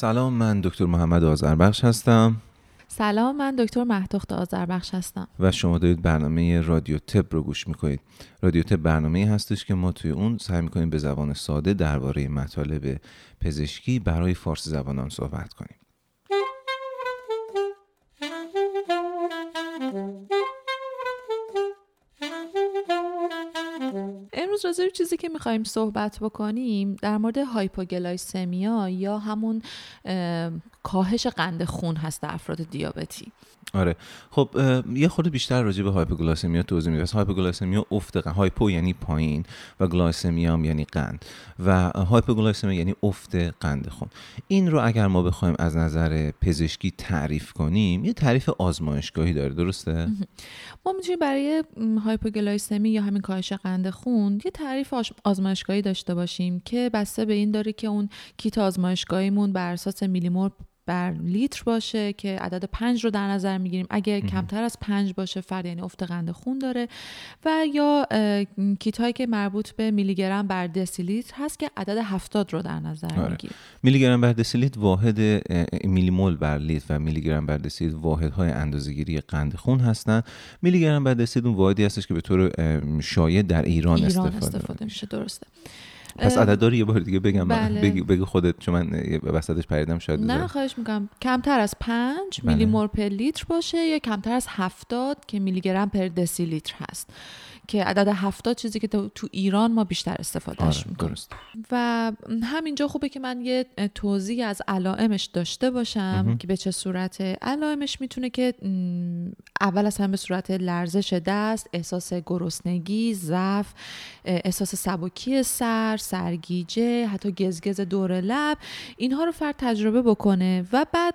سلام من دکتر محمد آذربخش هستم. سلام من دکتر مهدخت آذربخش هستم. و شما دارید برنامه رادیو تب رو گوش می‌کنید. رادیو تب برنامه هستش که ما توی اون سعی می‌کنیم به زبان ساده درباره مطالب پزشکی برای فارسی زبانان صحبت کنیم. امروز راجع چیزی که می‌خوایم صحبت بکنیم در مورد هایپوگلایسمیا یا همون کاهش قند خون هست در افراد دیابتی. آره. خب یه خورده بیشتر راجع به hypoglycemia توضیح میدم. hypoglycemia افت قند hypo یعنی پایین و glycemia هم یعنی قند و hypoglycemia یعنی افت قند خون. این رو اگر ما بخوایم از نظر پزشکی تعریف کنیم یه تعریف آزمایشگاهی داره درسته؟ ما می‌تونیم برای هایپوگلایسمی یا همین کاهش قند خون یه تعریف آزمایشگاهی داشته باشیم که بسته به این داره که اون کیت آزمایشگاهیمون بر اساس میلیمول بر لیتر باشه که عدد پنج رو در نظر می‌گیریم. اگه کمتر از پنج باشه فرد یعنی افت قند خون داره. و یا کیت هایی که مربوط به میلی گرم بر دسیلیتر هست که عدد هفتاد رو در نظر آره. می‌گیریم. میلی گرم بر دسیلیتر واحد میلی مول بر لیتر و میلی گرم بر دسیلیتر واحد های اندازه‌گیری قند خون هستن. میلی گرم بر دسیلیتر اون واحدی هستش که به طور شایع در ایران, ایران استفاده, استفاده میشه. درسته. پس عدد یه بار دیگه بگم بله. بگی, بگی خودت چون من وسطش پریدم شاید نه خواهش می‌کنم کمتر از پنج بله. میلی مول پر لیتر باشه یا کمتر از هفتاد که میلی گرم پر دسی لیتر هست که عدد هفتاد چیزی که تو, ایران ما بیشتر استفادهش آره، می‌کنیم. و همینجا خوبه که من یه توضیح از علائمش داشته باشم که به چه صورت علائمش می‌تونه که اول از هم به صورت لرزش دست احساس گرسنگی ضعف احساس سبکی سر سرگیجه حتی گزگز دور لب اینها رو فرد تجربه بکنه. و بعد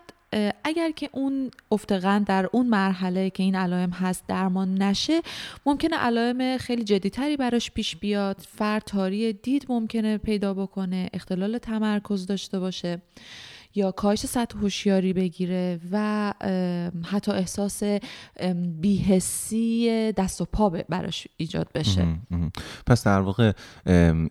اگر که اون افتقند در اون مرحله که این علائم هست درمان نشه ممکنه علائم خیلی جدیتری براش پیش بیاد. فرد تاری دید ممکنه پیدا بکنه اختلال تمرکز داشته باشه. یا کاهش سطح هوشیاری بگیره و حتی احساس بیهسی دست و پا براش ایجاد بشه. پس در واقع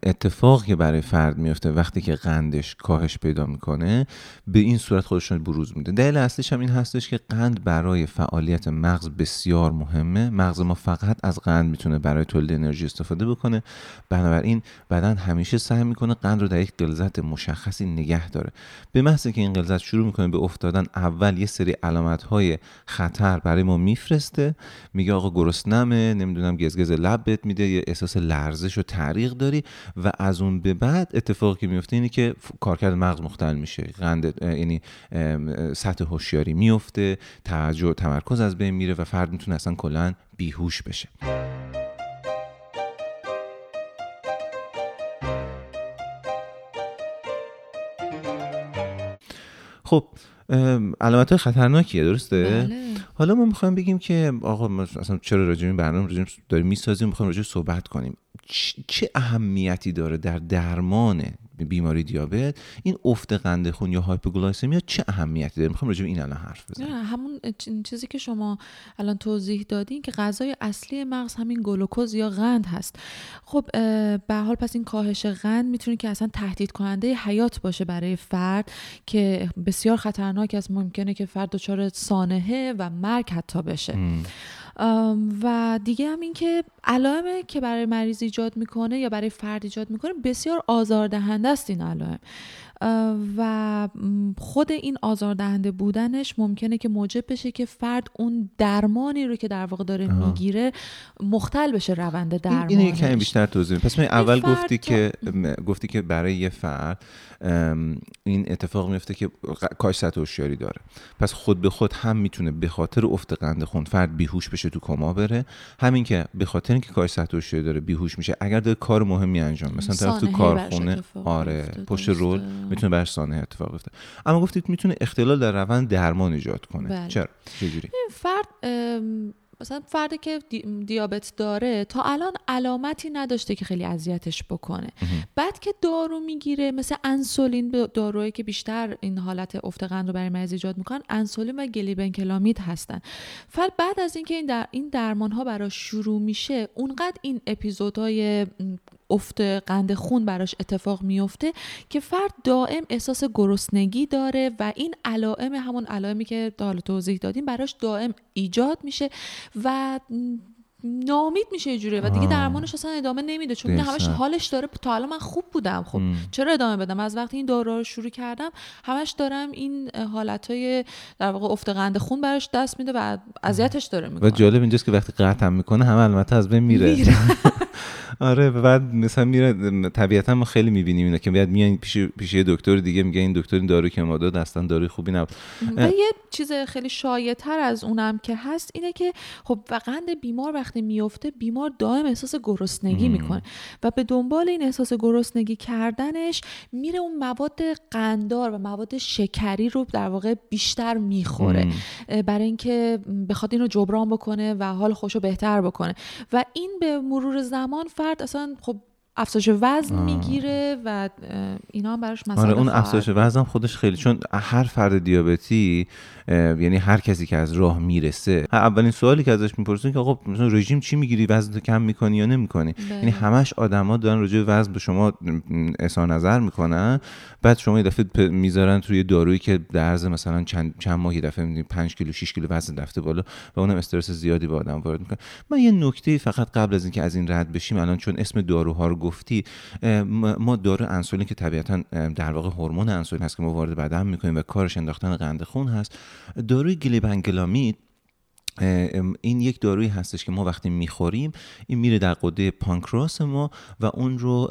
اتفاقی که برای فرد میفته وقتی که قندش کاهش پیدا می‌کنه به این صورت خودشون بروز میده. دلیل اصلیش هم این هستش که قند برای فعالیت مغز بسیار مهمه. مغز ما فقط از قند می‌تونه برای تولید انرژی استفاده بکنه. بنابراین بدن همیشه سعی می‌کنه قند رو در یک غلظت مشخصی نگه داره. به محض که این غلظت شروع می‌کنه به افتادن اول یه سری علامت های خطر برای ما میفرسته. میگه آقا گرسنمه نمی‌دونم گزگز لب بهت میده یه احساس لرزش و تعریق داری. و از اون به بعد اتفاقی که میفته اینه که کارکرد مغز مختل میشه. قند یعنی سطح هوشیاری میفته توجه تمرکز از بین میره و فرد می‌تونه اصلا کلا بیهوش بشه. خب علامت خطرناکیه درسته بله. حالا ما می‌خوایم بگیم که آقا ما اصلا چرا راجع این برنامه راجع داریم می‌سازیم می‌خوایم راجع صحبت کنیم چه اهمیتی داره در درمان بیماری دیابت این افت قند خون یا hypoglycemia چه اهمیتی داره؟ می‌خوام راجع به این الان حرف بزنم. همون چیزی که شما الان توضیح دادین که غذای اصلی مغز همین گلوکوز یا قند هست. خب به حال پس این کاهش قند می‌تونه که اصلا تهدید کننده حیات باشه برای فرد که بسیار خطرناک است ممکنه که فرد دچار سانحه و مرگ حتی بشه. و دیگه هم این که علائمی که برای مریض ایجاد می‌کنه یا برای فرد ایجاد می‌کنه بسیار آزاردهنده است این علائم. و خود این آزاردهنده بودنش ممکنه که موجب بشه که فرد اون درمانی رو که در واقع داره می‌گیره مختل بشه روند درمانش اینو کمی بیشتر توضیح پس اول گفتی که گفتی که برای یه فرد این اتفاق میفته که کاش سطح هوشیاری داره. پس خود به خود هم می‌تونه به خاطر افت قند خون فرد بیهوش بشه تو کما بره. همین که به خاطر اینکه کاش سطح هوشیاری داره بیهوش میشه اگر داره کار مهمی انجام مثلا طرف تو کارخونه آره پشت رول می‌تونه برش سانحه اتفاق بیفته. اما گفتید می‌تونه اختلال در روند درمان ایجاد کنه. بله. چرا؟ چجوری؟ فرد مثلا فردی که دیابت داره تا الان علامتی نداشته که خیلی اذیتش بکنه. بعد که دارو می‌گیره مثل انسولین دارویی که بیشتر این حالت افت قند رو برای مریض ایجاد می‌کنن انسولین و گلیبنکلامید هستن. فرد بعد از اینکه این در این درمان ها براش شروع میشه اونقدر این اپیزودهای افت قند خون براش اتفاق میفته که فرد دائم احساس گرسنگی داره و این علائم همون علائمی که حالا توضیح دادیم براش دائم ایجاد میشه و نامید میشه یه جوری و دیگه درمانش اصلا ادامه نمیده. چون همش حالش داره. تا الان من خوب بودم. خب چرا ادامه بدم؟ از وقتی این دارو رو شروع کردم همش دارم این حالتهای در واقع افت قند خون براش دست میده و اذیتش داره می‌کنه. و جالب اینجاست که وقتی قطع می‌کنه همه البته از بین میره, میره. آره بعد مثلا میره طبیعتا ما خیلی می‌بینیم اینا که بیاد میان پیش پیش دکتر دیگه میگه این دکتر این دارو که ما داد اصلا داروی خوبی نبود. یه چیز خیلی شایع‌تر از اونم که هست اینه که خب قند بیمار وقتی میفته بیمار دائم احساس گرسنگی می‌کنه و به دنبال این احساس گرسنگی کردنش میره اون مواد قندار و مواد شکری رو در واقع بیشتر می‌خوره. برای اینکه بخواد این رو جبران بکنه و حال خوشو بهتر بکنه. و این به مرور زمان فرد اصلا خب افزایش وزن می‌گیره و اینا هم براش مسئله آره اون افزایش وزن خودش خیلی چون هر فرد دیابتی یعنی هر کسی که از راه می‌رسه اولین سوالی که ازش می‌پرسن که آقا مثلا رژیم چی می‌گیری؟ وزن کم می‌کنی یا نمی‌کنی؟ بله. یعنی همش آدما دارن راجع وزن به شما اظهار نظر می‌کنن. بعد شما یه دفعه می‌ذارن توی دارویی که در عرض مثلا چند چند ماه یه دفعه میدین 5 کیلو 6 کیلو وزن رفته بالا و اونم استرس زیادی به آدم وارد می‌کنه. من یه نکته فقط قبل از اینکه از این رد بشیم الان چون اسم داروها رو گفتی ما دارو انسولین که طبیعتا در واقع هورمون انسولین هست که ما وارد بدن می‌کنیم و کارش انداختن قند خون هست. داروی گلیبنگلامید این یک دارویی هستش که ما وقتی می‌خوریم این میره در قده پانکراس ما و اون رو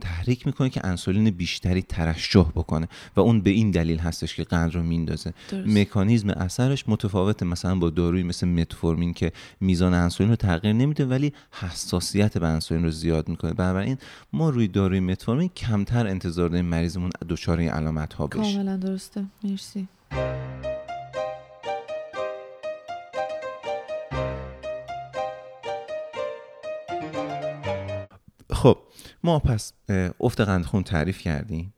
تحریک می‌کنه که انسولین بیشتری ترشح بکنه و اون به این دلیل هستش که قند رو میندازه. مکانیزم اثرش متفاوته مثلا با دارویی مثل متفورمین که میزان انسولین رو تغییر نمیده ولی حساسیت به انسولین رو زیاد می‌کنه. بنابراین ما روی داروی متفورمین کمتر انتظار داریم مریضمون دچار این علامت ها بشه. کاملا درسته. مرسی. ما پس افت قند خون تعریف کردیم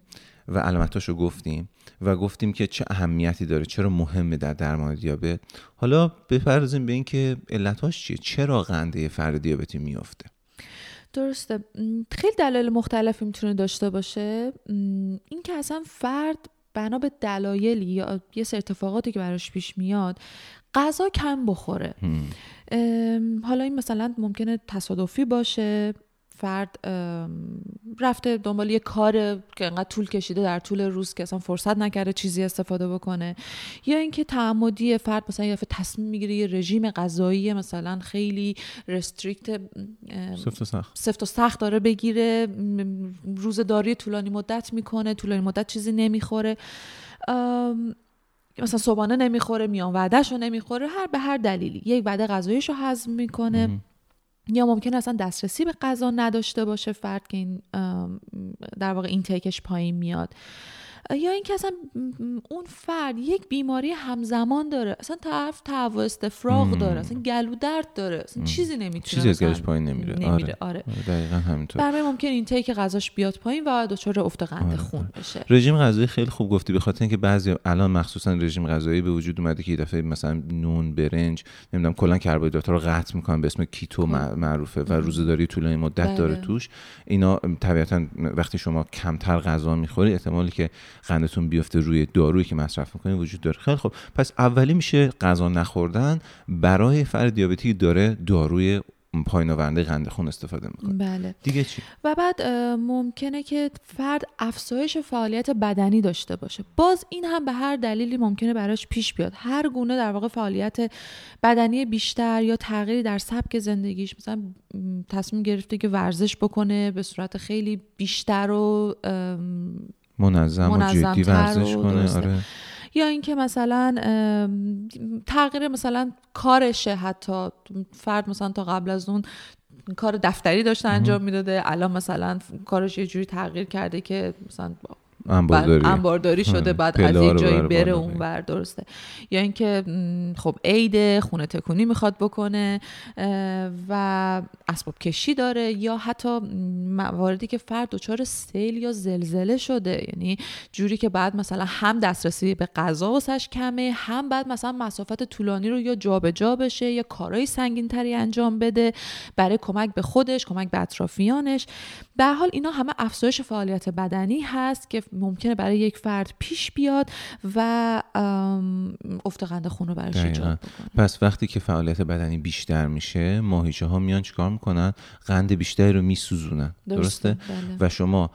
و علامتاش رو گفتیم و گفتیم که چه اهمیتی داره چرا مهمه در درمان دیابت. حالا بپردازیم به اینکه علتاش چیه؟ چرا قند فرد دیابتی میافته؟ درسته. خیلی دلایل مختلفی می‌تونه داشته باشه. این که اصلا فرد بنا به دلایلی یا یه سری اتفاقاتی که براش پیش میاد غذا کم بخوره. حالا این مثلا ممکنه تصادفی باشه. فرد رفته دنبال یه کار که انقدر طول کشیده در طول روز که اصلا فرصت نکرده چیزی استفاده بکنه. یا اینکه تعمدی فرد مثلا یه تصمیم می‌گیره یه رژیم غذایی مثلا خیلی رستریکت سفت و سخت. سفت و سخت داره بگیره روزداری طولانی مدت می‌کنه طولانی مدت چیزی نمی‌خوره. مثلا صبحانه نمی‌خوره میان وعدهش رو نمی‌خوره هر به هر دلیلی. یک وعده غذاییش رو هضم می‌کنه یا ممکن اصلا دسترسی به غذا نداشته باشه فرد که این در واقع این تیکش پایین میاد. یا اینکه اصلا اون فرد یک بیماری همزمان داره اصلا طرف تهوع استفراغ داره اصلا گلو درد داره اصلا چیزی نمی‌تونه چیزی از گلوش پایین نمیره, نمیره. آره. آره. دقیقا همینطور برای ممکن این تیک غذاش بیاد پایین و دچار افت قند آره. خون بشه رژیم غذایی خیلی خوب گفتی به خاطر اینکه بعضی الان مخصوصا رژیم غذایی به وجود اومده که یه دفعه مثلا نون برنج نمی‌دونم کلا کربوهیدرات رو قطع می‌کنن به اسم کیتو خب. معروفه و روزهداری طولانی مدت بله. داره توش اینا طبیعتا وقتی شما کمتر غذا می‌خوری احتمالی که قندتون بیفته روی دارویی که مصرف می‌کنید وجود داره. خیلی خب پس اولی میشه غذا نخوردن. برای فرد دیابتی داره داروی پایین آورنده قند خون استفاده می‌کنه. بله. دیگه چی؟ و بعد ممکنه که فرد افزایش فعالیت بدنی داشته باشه. باز این هم به هر دلیلی ممکنه براش پیش بیاد. هر گونه در واقع فعالیت بدنی بیشتر یا تغییری در سبک زندگیش مثلا تصمیم گرفته که ورزش بکنه به صورت خیلی بیشتر و منظم, منظم و جدی ورزش کنه آره. یا اینکه مثلا تغییر مثلا کارشه حتی. فرد مثلا تا قبل از اون کار دفتری داشته انجام می‌داده الان مثلا کارش یه جوری تغییر کرده که مثلا انبارداری, انبارداری شده بعد از یک جایی بره اون ور درسته. یا اینکه خب عید خونه تکونی می‌خواد بکنه و اسباب کشی داره یا حتی مواردی که فرد دچار سیل یا زلزله شده. یعنی جوری که بعد مثلا هم دسترسی به غذا واسش کمه هم بعد مثلا مسافت طولانی رو یا جابجا جا بشه یا کارهای سنگین تری انجام بده برای کمک به خودش کمک به اطرافیانش. به حال اینا همه افزایش فعالیت بدنی هست که ممکنه برای یک فرد پیش بیاد و افت قند خون رو براش ایجاد پس وقتی که فعالیت بدنی بیشتر میشه ماهیچه ها میان چیکار می‌کنن؟ قند بیشتری رو میسوزونن. درسته, درسته؟ بله. و شما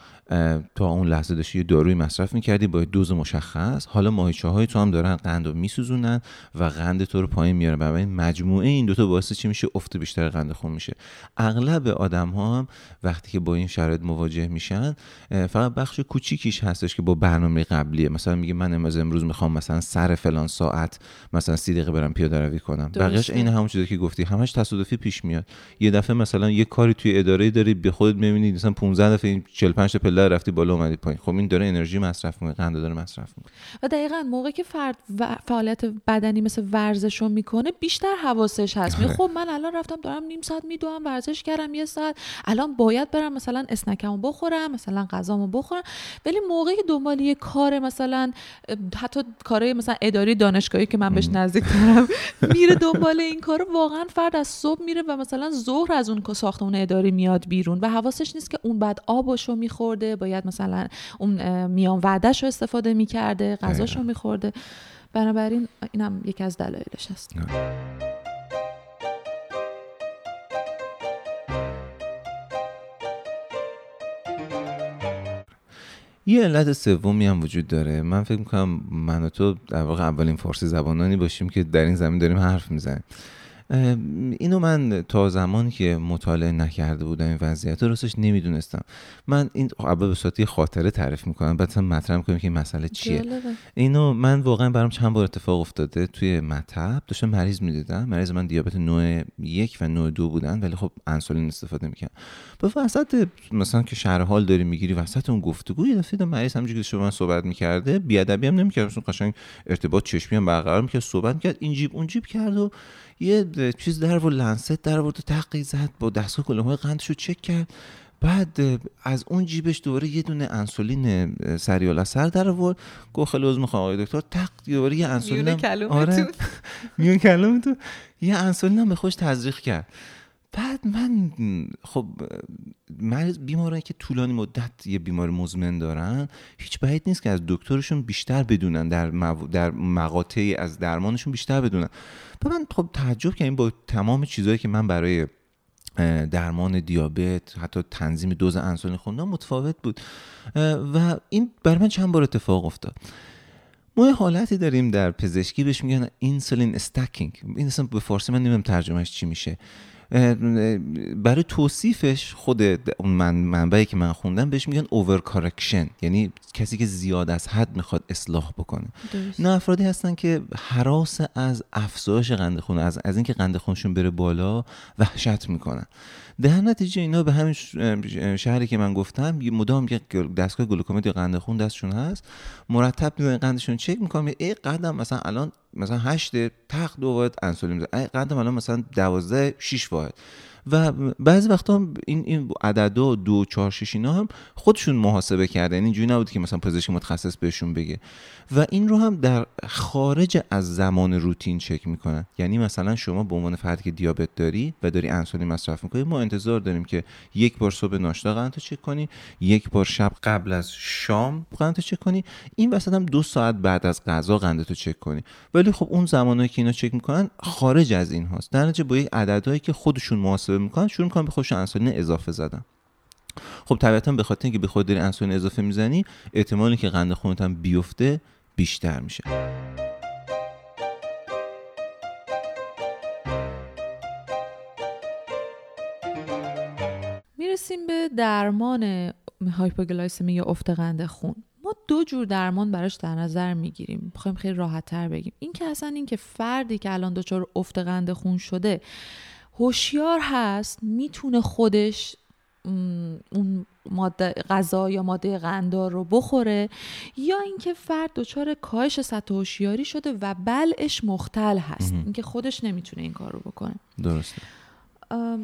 تا اون لحظه داشتی یه داروی مصرف می‌کردی با دوز مشخص. حالا ماهیچه های تو هم دارن قند رو میسوزونن و قند تو رو پایین میارن. برای مجموعه این دوتا باعث چی میشه؟ افت بیشتر قند خون میشه. اغلب آدم ها هم وقتی که با این شرایط مواجه میشن فقط بخش کوچیکیش هستش که با برنامه قبلیه. مثلا میگه من امروز امروز می‌خوام مثلا سر فلان ساعت مثلا سی دقیقه برم پیاده روی کنم بقیه‌اش این همون چیزی که گفتی. همش تصادفی پیش میاد. یه دفعه مثلا یه کاری توی اداره داری به خودت می‌بینی مثلا 15 دفعه 45 تا پله رفتی بالا اومدی پایین. خب این داره انرژی مصرف می‌کنه قند داره مصرف می‌کنه. و دقیقا موقعی که فرد فعالیت بدنی مثل ورزش رو می‌کنه بیشتر حواسش هست. می خب من الان رفتم دارم نیم ساعت میدوام ورزش کردم یه ساعت. الان باید برم مثلا اسنکمو بخورم مثلا غذامو بخورم. ولی موقعی که دنبال یه کار مثلا حتی کارهای مثلا اداری دانشگاهی که من بهش نزدیک دارم میره دنبال این کار واقعا فرد از صبح میره و مثلا ظهر از اون ساختمون اداری میاد بیرون و حواسش نیست که اون بعد آبشو میخورده. باید مثلا اون میان وعدهش رو استفاده می‌کرده غذاشو میخورده. بنابراین اینم یکی از دلایلش هست. یه علت سومی هم وجود داره. من فکر می‌کنم من و تو در واقع اولین فارسی زبانانی باشیم که در این زمین داریم حرف می‌زنیم. اینو من تا زمانی که مطالعه نکرده بودم این وضعیت راستش نمی‌دونستم. من این اول به صورت خاطره تعریف می‌کنم. بعد مطرح می‌کنم که این مسئله چیه. اینو من واقعا برام چند بار اتفاق افتاده. توی مطب داشتم مریض می‌دیدم. مریض من دیابت نوع یک و نوع دو بودن ولی خب انسولین استفاده می‌کنم به وسط مثلا که شهر حال داری می‌گیری وسط اون گفتگو یه دفعه مریض همونجوری که شما صحبت می‌کرده بیادبی هم نمی‌کرد. قشنگ ارتباط چشمی هم برقرار می‌کرد صحبت می‌کرد این جیب اون جیب کرد و یه چیز در و لنست در و تقی زد با دستگاه کلمه قندش رو چک کرد. بعد از اون جیبش دوباره یه دونه انسولین سریال اثر در آورد. گفت خیلی عذر می‌خوام آقای دکتر. تق دوباره یه انسولین آره. میون کلمه تو یه انسولین هم به خوش تزریق کرد. بعد من خب مریض بیمارانی که طولانی مدت یه بیمار مزمن دارن هیچ بعید نیست که از دکترشون بیشتر بدونن در, در مقاطعی از درمانشون بیشتر بدونن. و من خب تعجب کردم با تمام چیزهایی که من برای درمان دیابت حتی تنظیم دوز انسولین خوندم متفاوت بود. و این برای من چند بار اتفاق افتاد. ما یه حالتی داریم در پزشکی بهش میگن اینسولین استکینگ این اصلا به فارسی من نمیم ترجمهش چی میشه. برای توصیفش خود اون من منبعی که من خوندم بهش میگن اوور کارکشن یعنی کسی که زیاد از حد می‌خواد اصلاح بکنه. نه افرادی هستن که حراس از افزایش قند خون از از اینکه قند خونشون بره بالا وحشت می‌کنن. در نتیجه اینا به همین شهری که من گفتم مدام یه دستگاه گلوکومتر یا قند خون دستشون هست. مرتب می‌ذارن قندشون چک می‌کنم ای قدم مثلا الان مثلا 8 تق دو واحد انسولین می‌ذارن قدم الان مثلا 12 6 واحد. و بعضی وقتا این این عددا دو چهار شش اینا هم خودشون محاسبه کرده یعنی اینجوری نبود که مثلا پزشک متخصص بهشون بگه. و این رو هم در خارج از زمان روتین چک می‌کنن. یعنی مثلا شما به عنوان فردی که دیابت داری و داری انسولین مصرف می‌کنی ما انتظار داریم که یک بار صبح ناشتا قند چک کنی یک بار شب قبل از شام قند چک کنی این وسط هم دو ساعت بعد از غذا قندتو چک کنی. ولی خب اون زمانی که اینا چک می‌کنن خارج از این هاست. در نتیجه با یک عددهایی که خودشون محاسبه می‌کنن شروع می‌کنن به خودشون انسولین اضافه زدن. خب طبیعتا به خاطر اینکه به خود داری انسولین اضافه می‌زنی احتمالی که قند خونت هم بیفته بیشتر میشه. می‌رسیم به درمان هایپوگلایسمی یا افت قند خون. ما دو جور درمان براش در نظر می‌گیریم. می‌خوایم خیلی راحت تر بگیم. این که اصلا این که فردی که الان دچار افت قند خون شده هوشیار هست می‌تونه خودش اون ماده غذا یا ماده قندار رو بخوره یا اینکه فرد دچار کاهش سطح هوشیاری شده و بلعش مختل هست. اینکه خودش نمی‌تونه این کار رو بکنه. درسته.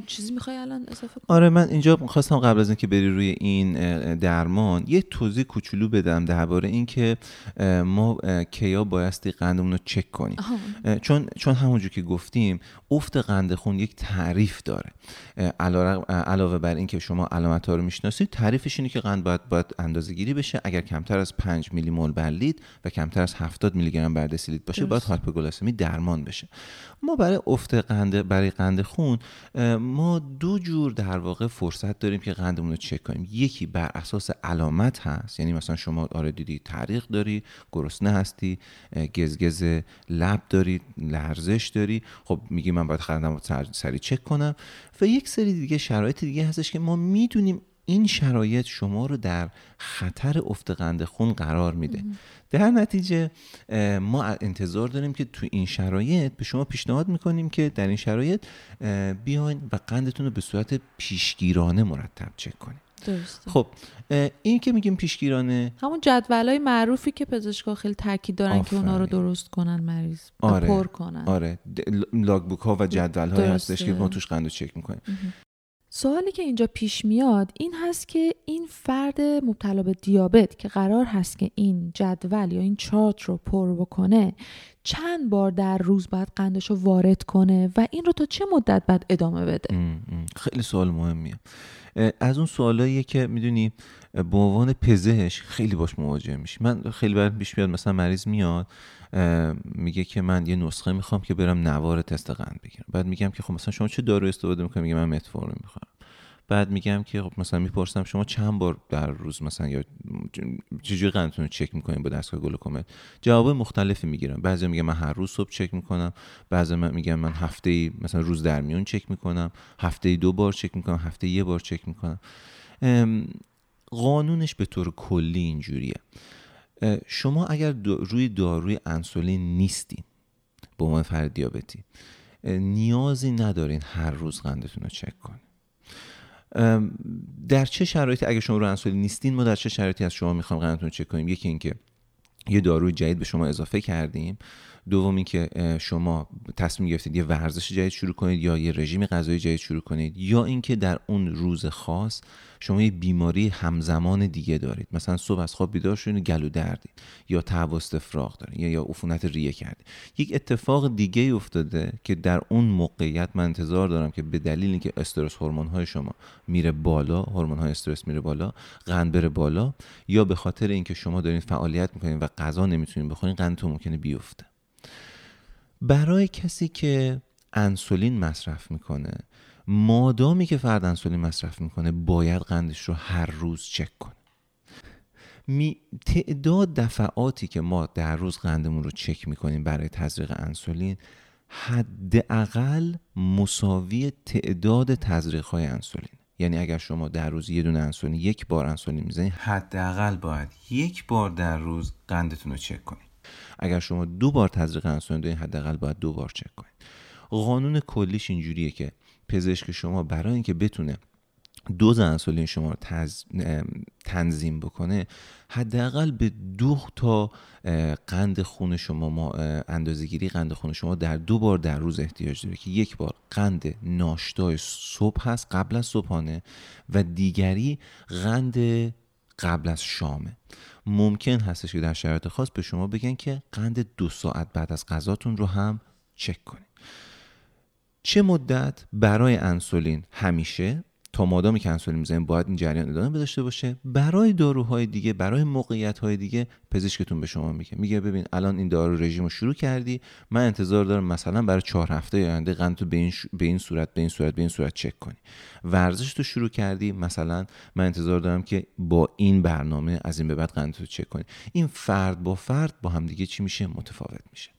چیزی می‌خوای الان اضافه آره من اینجا خواستم قبل از اینکه بری روی این درمان یه توضیح کوچولو بدم درباره اینکه ما کیا بایستی قندمون رو چک کنیم. چون چون همونجور که گفتیم افت قند خون یک تعریف داره. علاوه بر اینکه شما علامت ها رو می‌شناسید تعریفش اینه که قند باید باید اندازه گیری بشه. اگر کمتر از 5 میلی مول بر لیتر و کمتر از 70 میلی گرم بر دسیلیتر باشه باید هایپوگلاسمی درمان بشه. ما برای افت قند برای قند خون ما دو جور در واقع فرصت داریم که قندمون رو چک کنیم. یکی بر اساس علامت هست یعنی مثلا شما آره دیدی تعریق داری گرسنه هستی گزگز لب داری لرزش داری. خب میگی من باید قندم سری چک کنم. و یک سری دیگه شرایط دیگه هستش که ما می‌دونیم این شرایط شما رو در خطر افت قند خون قرار میده. در نتیجه ما انتظار داریم که تو این شرایط به شما پیشنهاد می‌کنیم که در این شرایط بیاین و قندتون رو به صورت پیشگیرانه مرتب چک کنیم. درسته. خب این که میگیم پیشگیرانه همون جدول های معروفی که پزشکا خیلی تاکید دارن که اونا رو درست کنن مریض آره. پر کنن. آره. لاگ بوک ها و جدول های هستش که ما توش قند رو چک می‌کنیم. سوالی که اینجا پیش میاد این هست که این فرد مبتلا به دیابت که قرار هست که این جدول یا این چارت رو پر بکنه چند بار در روز باید قندش رو وارد کنه و این رو تا چه مدت بعد ادامه بده؟ خیلی سوال مهمیه. از اون سوالاییه که می‌دونی به عنوان پزشک خیلی باش مواجه میشی. من خیلی بر پیش میاد مثلا مریض میاد میگه که من یه نسخه می‌خوام که برم نوار تست قند بگیرم. بعد میگم که خب مثلا شما چه دارو استفاده می‌کنی؟ میگه من متفورمین می‌خوام بعد میگم که خب مثلا می‌پرسم شما چند بار در روز مثلا یا چجوری قندتون رو چک می‌کنین با دستگاه گلوکومتر جواب مختلفی می‌گیرم. بعضی میگم من هر روز صبح چک می‌کنم. بعضی من میگم من هفته ای مثلا روز در میون چک می‌کنم. هفته ای دو بار چک می‌کنم. هفته یه بار چک می‌کنم. قانونش به طور کلی اینجوریه. شما اگر روی داروی انسولین نیستین به عنوان فرد دیابتی نیازی ندارین هر روز قندتون رو چک کنین. در چه شرایطی اگر شما رو انسولین نیستین ما در چه شرایطی از شما می‌خوام قندتون چک کنیم؟ یکی اینکه یه داروی جدید به شما اضافه کردیم. دوم اینکه شما تصمیم گرفتید یه ورزش جدید شروع کنید یا یه رژیم غذایی جدید شروع کنید یا اینکه در اون روز خاص شما یه بیماری همزمان دیگه دارید. مثلا صبح از خواب بیدار شدید گلو دردید یا تهوع استفراغ دارید یا یا عفونت ریه کردید یک اتفاق دیگه افتاده که در اون موقعیت من انتظار دارم که به دلیل اینکه استرس هورمون های شما میره بالا هورمون های استرس میره بالا قند بره بالا یا به خاطر اینکه شما دارین فعالیت می‌کنید و غذا نمی‌تونید بخورین قندتون ممکنه بیفته. برای کسی که انسولین مصرف می‌کنه مادامی که فرد انسولین مصرف می‌کنه باید قندش رو هر روز چک کنه. می تعداد دفعاتی که ما در روز قندمون رو چک می‌کنیم برای تزریق انسولین حداقل مساوی تعداد تزریق های انسولین. یعنی اگر شما در روز یه دونه انسولین یک بار انسولین می‌زنید حداقل باید یک بار در روز قندتون رو چک کنید. اگر شما دو بار تزریق انسولین دارین حداقل باید دو بار چک کنید قانون کلیش اینجوریه که پزشک شما برای اینکه بتونه دوز انسولین شما رو تنظیم بکنه حداقل به دو تا قند خون شما ما اندازهگیری قند خون شما در دو بار در روز احتیاج داره که یک بار قند ناشتای صبح هست قبل از صبحانه و دیگری قند قبل از شامه. ممکن هستش که در شرایط خاص به شما بگن که قند دو ساعت بعد از غذاتون رو هم چک کنید. چه مدت برای انسولین همیشه؟ تا مادامی که انسولین می‌زنیم باید این جریان ادامه داشته باشه. برای داروهای دیگه برای موقعیت های دیگه پزشکتون به شما میگه. میگه ببین الان این دارو رژیم رو شروع کردی. من انتظار دارم مثلا برای چهار هفته آینده قند تو به این, به این صورت به این صورت به این صورت چک کنی. ورزش تو شروع کردی مثلا من انتظار دارم که با این برنامه از این به بعد قند تو چک کنی. این فرد با فرد با همدیگه چی میشه؟ متفاوت میشه.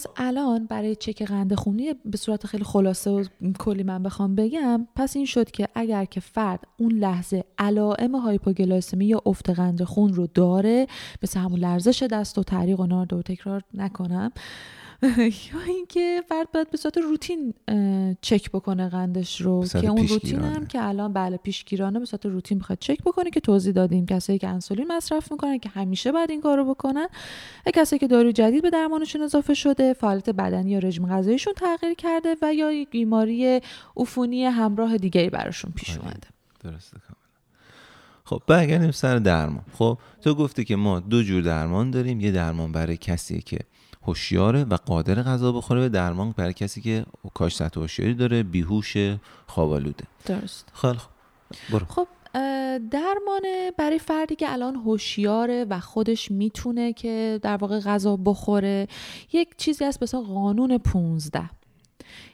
پس الان برای چک قند خونی به صورت خیلی خلاصه و کلی من بخوام بگم پس این شد که اگر که فرد اون لحظه علائم هایپوگلایسمی یا افت قند خون رو داره مثل همون لرزش دست و تعریق و نارد و تکرار نکنم یا اینکه فرد باید به صورت روتین چک بکنه قندش رو که اون روتین هم که الان بله پیشگیرانه به صورت روتین می‌خواد چک بکنه که توضیح دادیم. کسایی که انسولین مصرف می‌کنن که همیشه باید این کارو بکنن. و کسایی که داروی جدید به درمانشون اضافه شده فعالیت بدنی یا رژیم غذاییشون تغییر کرده و یا بیماری عفونی همراه دیگه براشون پیش. اومده. درسته خب برگردیم سر درمان. خب تو گفتی که ما دو جور درمان داریم. یه درمان برای کسی که هوشیاره و قادر غذا بخوره. به درمان برای کسی که کاش سطح هوشیاری داره بیهوش خوابالوده. درست. خیلی خب برو. خب درمان برای فردی که الان هوشیاره و خودش می‌تونه که در واقع غذا بخوره یک چیزی هست مثلا قانون 15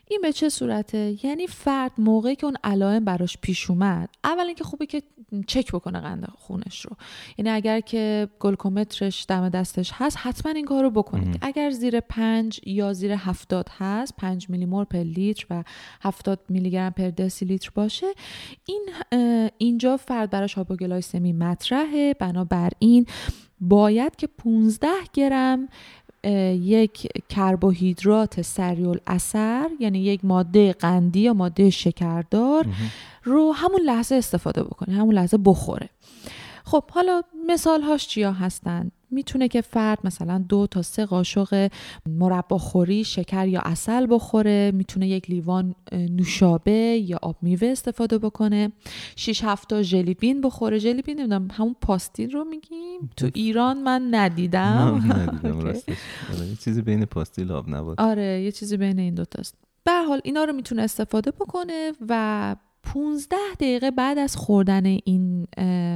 این به چه صورته؟ یعنی فرد موقعی که اون علائم براش پیش اومد اول اینکه خوبه که چک بکنه قند خونش رو. یعنی اگر که گلکومترش دم دستش هست حتما این کار رو بکنید اگر زیر پنج یا زیر هفتاد هست پنج میلی مول پر لیتر و هفتاد میلی گرم پر دسی لیتر باشه این اینجا فرد براش هاپوگلایسمی مطرحه. بنابراین باید که 15 گرم یک کربوهیدرات سریول اثر یعنی یک ماده قندی یا ماده شکردار رو همون لحظه استفاده بکنه همون لحظه بخوره. خب حالا مثال هاش چیا هستن؟ می‌تونه که فرد مثلا دو تا سه قاشق مرباخوری شکر یا اصل بخوره می‌تونه یک لیوان نوشابه یا آب میوه استفاده بکنه. 6 7 تا ژلی بین بخوره. ژلی بین نمی‌دونم همون پاستیل رو میگیم؟ تو ایران من ندیدم. ندیدم آره، یه چیزی بین پاستیل آب نبات آره یه چیزی بین این دوتاست. به حال اینا رو می‌تونه استفاده بکنه و 15 دقیقه بعد از خوردن این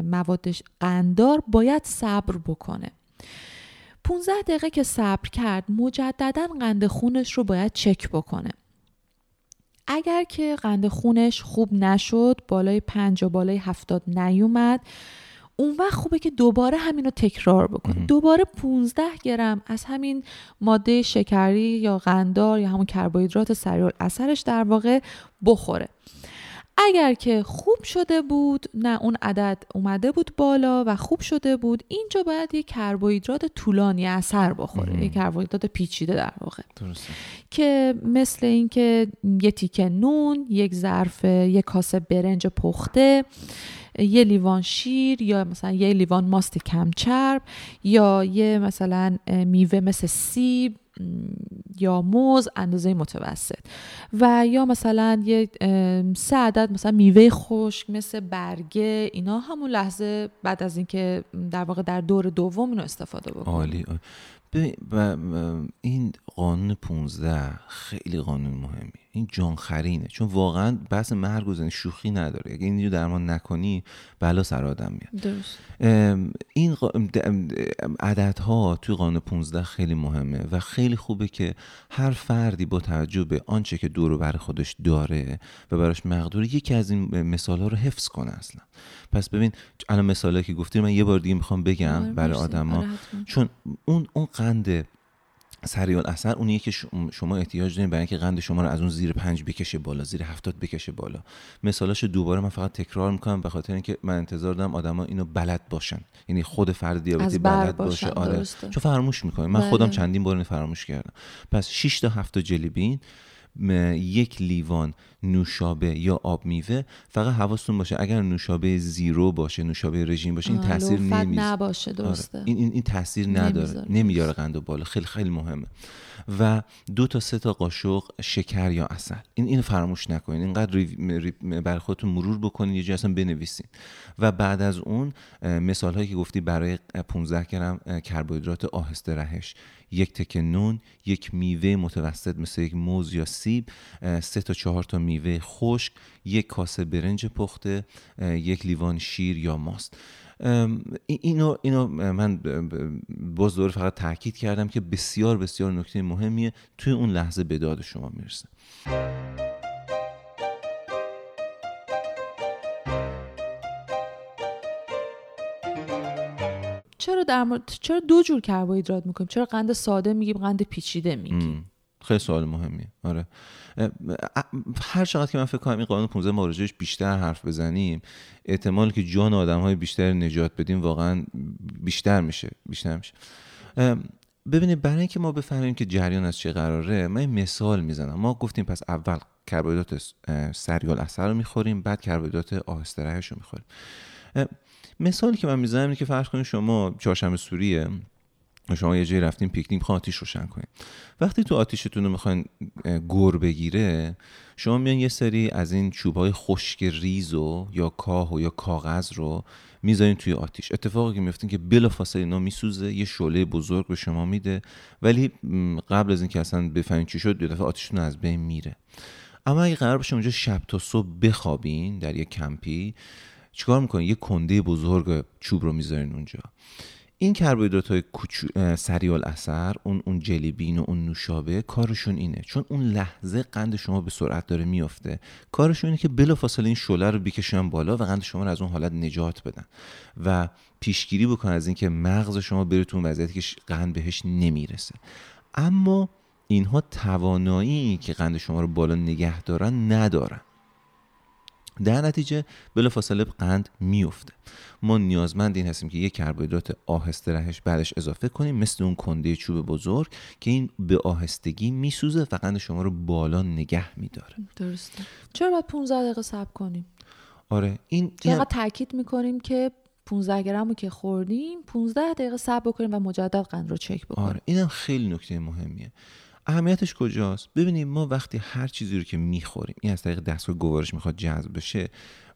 مواد قندار باید صبر بکنه. 15 دقیقه که صبر کرد مجددا قند خونش رو باید چک بکنه. اگر که قند خونش خوب نشد بالای 5 و بالای 70 نیومد اون وقت خوبه که دوباره همین رو تکرار بکنه. دوباره 15 گرم از همین ماده شکری یا قندار یا همون کربوهیدرات سریع اثرش در واقع بخوره. اگر که خوب شده بود نه اون عدد اومده بود بالا و خوب شده بود اینجا باید یک کربوهیدرات طولانی اثر بخوره یک کربوهیدرات پیچیده در واقع درسته. که مثل اینکه یه تیکه نون یک ظرف یک کاسه برنج پخته یه لیوان شیر یا مثلا یه لیوان ماست کمچرب یا یه مثلا میوه مثل سیب یا موز اندازه متوسط. و یا مثلا یه سه عدد مثلا میوه خشک مثل برگه اینا همون لحظه بعد از اینکه در واقع در دور دوم اینو استفاده بکنیم. عالی و این قانون 15 خیلی قانون مهمی این جانخرینه. چون واقعا بحث مرگ و شوخی نداره. اگه این رو درمان نکنی بلا سر آدم میاد. درست. این عددها توی قانون 15 خیلی مهمه و خیلی خوبه که هر فردی با توجه به آنچه که دور بر خودش داره و براش مقدوره یکی از این مثال ها رو حفظ کنه اصلا. پس ببین الان مثالی که گفتی من یه بار دیگه می‌خوام بگم آره، برای آدما. آره، چون اون اون قند سریع اثر اونیه که شما احتیاج دارین برای اینکه قند شما رو از اون زیر پنج بکشه بالا زیر هفتاد بکشه بالا. مثالاشو دوباره من فقط تکرار می‌کنم به خاطر اینکه من انتظار دارم آدما اینو بلد باشن. یعنی خود فرد دیابتی بلد باشه. آره. چون فراموش می‌کنیم من خودم بله. چندین بار فراموش کردم. پس 6 تا 7 جلی بین یک لیوان نوشابه یا آب میوه فقط حواستون باشه. اگر نوشابه زیرو باشه نوشابه رژیم باشه این تاثیر نمیز نباشه آره. این, این, این تاثیر نداره. نمیاره قند و بالا. خیلی خیلی مهمه. و دو تا سه تا قاشق شکر یا اصل این اینو فراموش نکنین. اینقدر برای خودتون مرور بکنین یه جایی اصلا بنویسین. و بعد از اون مثال هایی که گفتی برای 15 گرم کربوهیدرات آهسته رهش. یک تکه نون یک میوه متوسط مثل یک موز یا سیب سه تا چهار تا میوه خشک یک کاسه برنج پخته یک لیوان شیر یا ماست. اینو اینو من باز دوره فقط تاکید کردم که بسیار بسیار نکته مهمیه توی اون لحظه به داد شما می‌رسه. چرا در چرا دو جور کربوهیدرات می‌کنیم؟ چرا قند ساده میگیم قند پیچیده میگیم؟ خیلی سوال مهمیه. آره. هر چقدر که من فکر کنم این قانون 15 ما بیشتر حرف بزنیم احتمال که جان آدم های بیشتر نجات بدیم واقعا بیشتر میشه بیشتر میشه. ببینید برای اینکه ما بفهمیم که جریان از چه قراره من مثال می‌زنم. ما گفتیم پس اول کربوهیدرات سریال اثر رو می‌خوریم بعد کربوهیدرات آهسته رو می‌خوریم. مثالی که من می‌زنم اینه که فرض کنید شما چهارشنبه سوریه شما یه جایی رفتین پیکنیک می‌خواین آتیش روشن کنید وقتی تو آتیشتون رو می‌خواین گور بگیره شما میان یه سری از این چوب های خشک ریز و یا کاه و یا کاغذ رو می‌ذارین توی آتیش. اتفاقی که میفته این که بلا فاصله اینا میسوزه یه شعله بزرگ به شما میده ولی قبل از اینکه اصلا بفهمین چی شد یه دفعه آتیشتون از بین میره. اما اگه قرار باشه اونجا شب تا صبح بخوابین در یه کمپی چیکار می‌کنین؟ یه کنده بزرگ چوب رو می‌ذارین اونجا. این کربوهیدرات های سریع الاثر اون اون jelly bean و اون نوشابه کارشون اینه. چون اون لحظه قند شما به سرعت داره میافته. کارشون اینه که بلافاصله این شعله رو بکشن بالا و قند شما رو از اون حالت نجات بدن و پیشگیری بکنن از اینکه مغز شما بره تو وضعیتی که قند بهش نمی‌رسه. اما اینها توانایی که قند شما رو بالا نگه دارن ندارن. در نتیجه بلافاصله قند میفته ما نیازمند این هستیم که یک کربوهیدرات آهسته رهش بعدش اضافه کنیم مثل اون کنده چوب بزرگ که این به آهستگی میسوزه و قند شما رو بالا نگه میداره. درسته. چرا باید 15 دقیقه صبر کنیم؟ آره این چرا تاکید می‌کنیم که 15 گرم که خوردیم 15 دقیقه صبر بکنیم و مجدد قند رو چک بکنیم؟ آره اینم خیلی نکته مهمیه. اهمیتش کجاست؟ ببینیم ما وقتی هر چیزی رو که می‌خوریم این از طریق دستگاه گوارش می‌خواد جذب بشه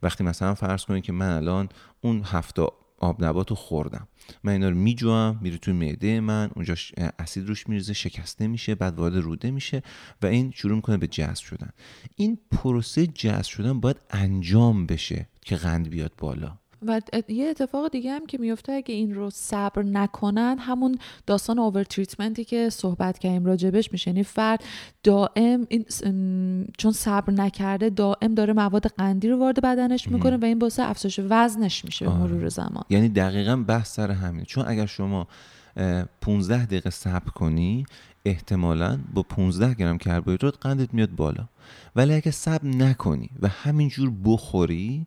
وقتی مثلا فرض کنیم که من الان اون هفته آب نبات رو خوردم. من اینا رو میجوام میره توی معده من اونجا اسید روش میریزه شکسته میشه بعد وارد روده میشه و این شروع می‌کنه به جذب شدن. این پروسه جذب شدن باید انجام بشه که قند بیاد بالا. و یه اتفاق دیگه هم که میفته اگه این رو صبر نکنن همون داستان اوور تریتمنتی که صحبت کردیم راجبش میشه. یعنی فرد دائم این چون صبر نکرده دائم داره مواد قندی رو وارد بدنش می‌کنه و این باعث افزایش وزنش میشه به آره. مرور زمان. یعنی دقیقا بحث سر همینه. چون اگر شما 15 دقیقه صبر کنی احتمالا با 15 گرم کربوهیدرات قندت میاد بالا. ولی اگه صبر نکنی و همینجور بخوری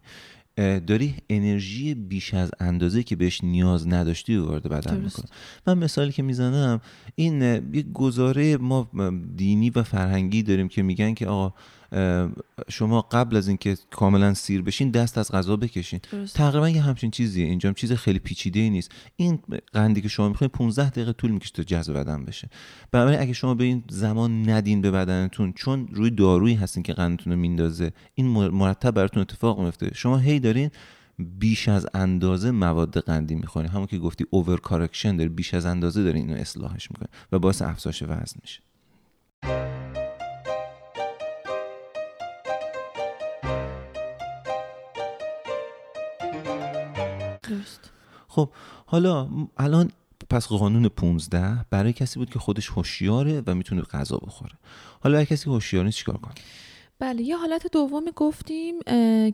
داری انرژی بیش از اندازه که بهش نیاز نداشتی و وارد بدن می‌کنی. من مثالی که می‌زنم این یک گزاره ما دینی و فرهنگی داریم که میگن که آقا شما قبل از اینکه کاملا سیر بشین دست از غذا بکشین. تقریبا یه همچین چیزیه. اینجا چیز خیلی پیچیده ای نیست. این قندی که شما می‌خواین 15 دقیقه طول می‌کشه تا جذب بدن بشه. بنابراین اگه شما به این زمان ندین به بدنتون چون روی دارویی هستین که قندتون رو میندازه این مرتب براتون اتفاق میفته شما هی دارین بیش از اندازه مواد قندی می‌خورین. همون که گفتی اوور کارکشن داره بیش از اندازه داره اینو اصلاحش می‌کنه و باعث افزایش وزن میشه. خب حالا الان پس قانون 15 برای کسی بود که خودش هوشیاره و می‌تونه غذا بخوره. حالا اگه کسی هوشیار نیست چیکار کنه؟ بله یه حالت دومی گفتیم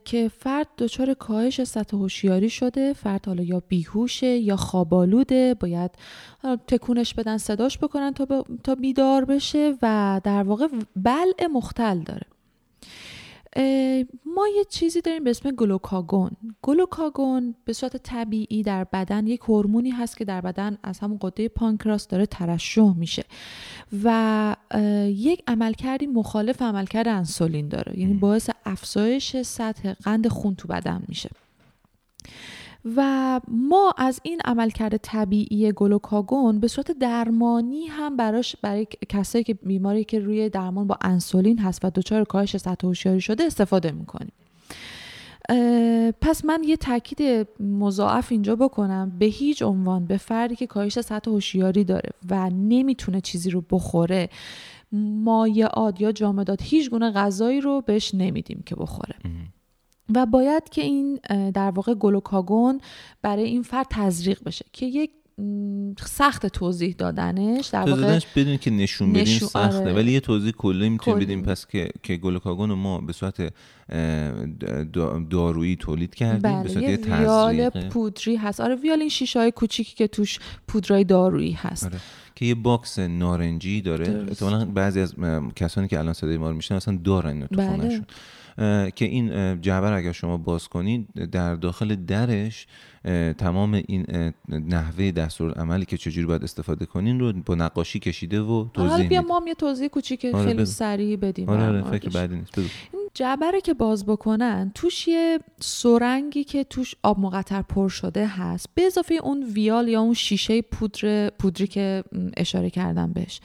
که فرد دچار کاهش سطح هوشیاری شده. فرد حالا یا بیهوشه یا خوابالوده باید تکونش بدن صداش بکنن تا, تا بیدار بشه و در واقع بلع مختل داره. ما یه چیزی داریم به اسم گلوکاگون. گلوکاگون به صورت طبیعی در بدن یک هورمونی هست که در بدن از همون قده پانکراس داره ترشح میشه و یک عملکردی مخالف عملکرد انسولین داره. یعنی باعث افزایش سطح قند خون تو بدن میشه. و ما از این عملکرد طبیعی گلوکاگون به صورت درمانی هم براش برای کسایی که بیماری که روی درمان با انسولین هست و دچار کاهش سطح هوشیاری شده استفاده می‌کنیم. پس من یه تاکید مضاعف اینجا بکنم. به هیچ عنوان به فردی که کاهش سطح هوشیاری داره و نمی‌تونه چیزی رو بخوره مایعات یا جامدات هیچ گونه غذایی رو بهش نمیدیم که بخوره. و باید که این در واقع گلوکاگون برای این فرد تزریق بشه که یک سخت توضیح دادنش در واقع بدون که نشون بدیم سخته. آره. ولی یه توضیح کلی می‌تونیم بدیم. پس که که گلوکاگون رو ما به صورت دارویی تولید کردیم. بله. به صورت یه ویال پودری هست. آره ویال این شیشه های کوچیکی که توش پودرای دارویی هست. آره. که یه box نارنجی داره. احتمالا بعضی از کسانی که الان صدای ما رو میشنن اصلا دارن تو بله. که این جعبه اگر شما باز کنید در داخل درش تمام این نحوه دستور عملی که چجوری باید استفاده کنین رو با نقاشی کشیده و توضیح حالا بیا ما هم یه توضیح کوچیک آره خیلی سریع بدیم آره, آره فکر بعدی نیست جعبه که باز بکنن توش یه سرنگی که توش آب مقطر پر شده هست. به اضافه اون ویال یا اون شیشه پودر پودری که اشاره کردم بهش.